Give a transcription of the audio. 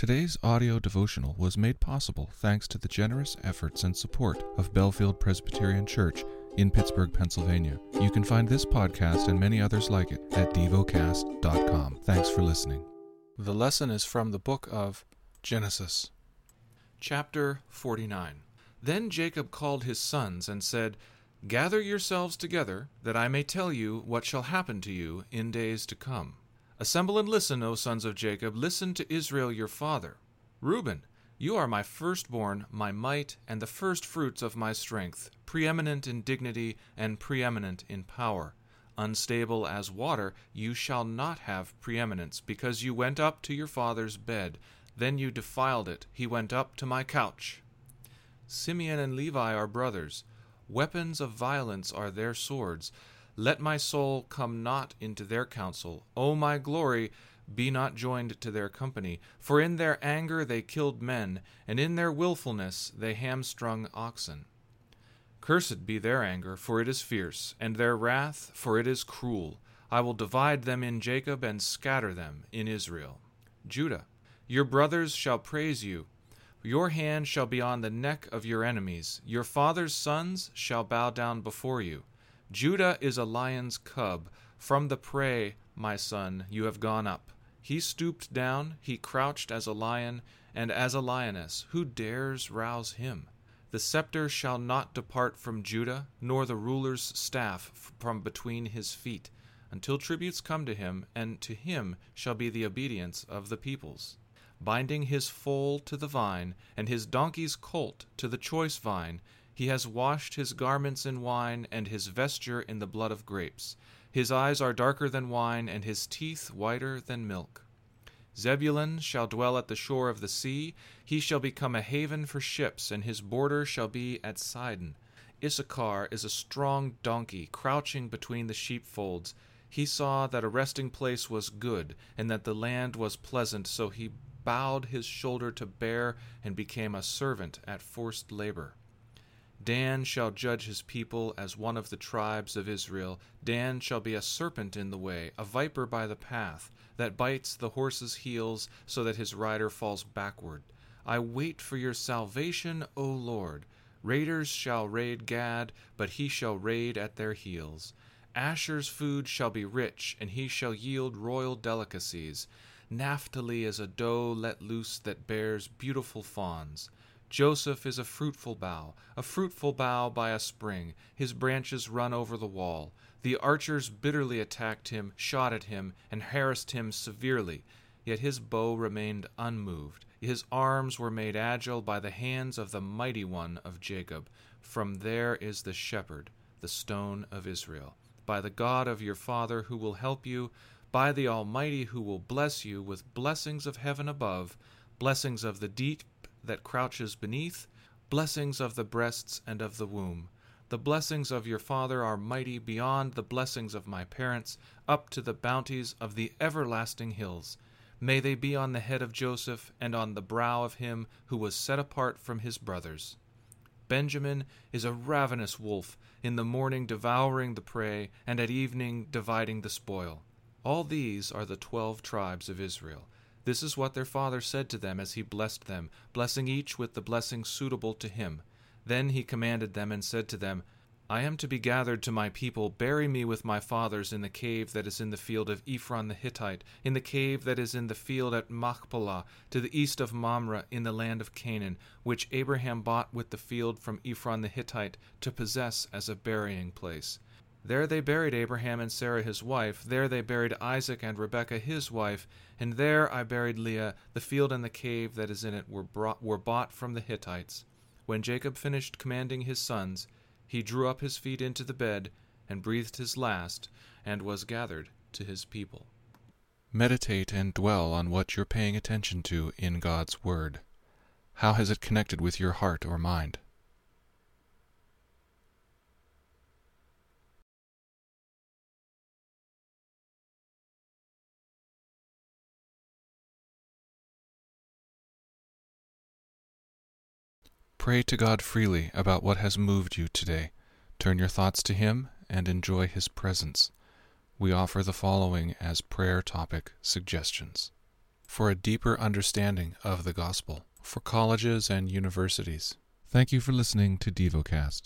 Today's audio devotional was made possible thanks to the generous efforts and support of Bellefield Presbyterian Church in Pittsburgh, Pennsylvania. You can find this podcast and many others like it at devocast.com. Thanks for listening. The lesson is from the book of Genesis, chapter 49. Then Jacob called his sons and said, Gather yourselves together, that I may tell you what shall happen to you in days to come. Assemble and listen, O sons of Jacob, listen to Israel your father. Reuben, you are my firstborn, my might, and the firstfruits of my strength, preeminent in dignity and preeminent in power. Unstable as water, you shall not have preeminence, because you went up to your father's bed. Then you defiled it. He went up to my couch. Simeon and Levi are brothers. Weapons of violence are their swords. Let my soul come not into their counsel. O my glory, be not joined to their company. For in their anger they killed men, and in their wilfulness they hamstrung oxen. Cursed be their anger, for it is fierce, and their wrath, for it is cruel. I will divide them in Jacob and scatter them in Israel. Judah, your brothers shall praise you. Your hand shall be on the neck of your enemies. Your father's sons shall bow down before you. Judah is a lion's cub. From the prey, my son, you have gone up. He stooped down, he crouched as a lion, and as a lioness. Who dares rouse him? The scepter shall not depart from Judah, nor the ruler's staff from between his feet, until tributes come to him, and to him shall be the obedience of the peoples. Binding his foal to the vine, and his donkey's colt to the choice vine, he has washed his garments in wine, and his vesture in the blood of grapes. His eyes are darker than wine, and his teeth whiter than milk. Zebulun shall dwell at the shore of the sea. He shall become a haven for ships, and his border shall be at Sidon. Issachar is a strong donkey, crouching between the sheepfolds. He saw that a resting place was good, and that the land was pleasant, so he bowed his shoulder to bear, and became a servant at forced labor. Dan shall judge his people as one of the tribes of Israel. Dan shall be a serpent in the way, a viper by the path, that bites the horse's heels so that his rider falls backward. I wait for your salvation, O Lord. Raiders shall raid Gad, but he shall raid at their heels. Asher's food shall be rich, and he shall yield royal delicacies. Naphtali is a doe let loose that bears beautiful fawns. Joseph is a fruitful bough, a fruitful bough by a spring. His branches run over the wall. The archers bitterly attacked him, shot at him, and harassed him severely. Yet his bow remained unmoved. His arms were made agile by the hands of the mighty one of Jacob. From there is the shepherd, the stone of Israel. By the God of your father who will help you, by the Almighty who will bless you with blessings of heaven above, blessings of the deep that crouches beneath, blessings of the breasts and of the womb. The blessings of your father are mighty beyond the blessings of my parents, up to the bounties of the everlasting hills. May they be on the head of Joseph, and on the brow of him who was set apart from his brothers. Benjamin is a ravenous wolf, in the morning devouring the prey, and at evening dividing the spoil. All these are the twelve tribes of Israel. This is what their father said to them as he blessed them, blessing each with the blessing suitable to him. Then he commanded them and said to them, I am to be gathered to my people. Bury me with my fathers in the cave that is in the field of Ephron the Hittite, in the cave that is in the field at Machpelah, to the east of Mamre, in the land of Canaan, which Abraham bought with the field from Ephron the Hittite to possess as a burying place. There they buried Abraham and Sarah his wife. There they buried Isaac and Rebekah his wife. And there I buried Leah. The field and the cave that is in it were, brought, were bought from the Hittites. When Jacob finished commanding his sons, he drew up his feet into the bed, and breathed his last, and was gathered to his people. Meditate and dwell on what you're paying attention to in God's Word. How has it connected with your heart or mind? Pray to God freely about what has moved you today. Turn your thoughts to Him and enjoy His presence. We offer the following as prayer topic suggestions. for a deeper understanding of the gospel for colleges and universities. Thank you for listening to DevoCast.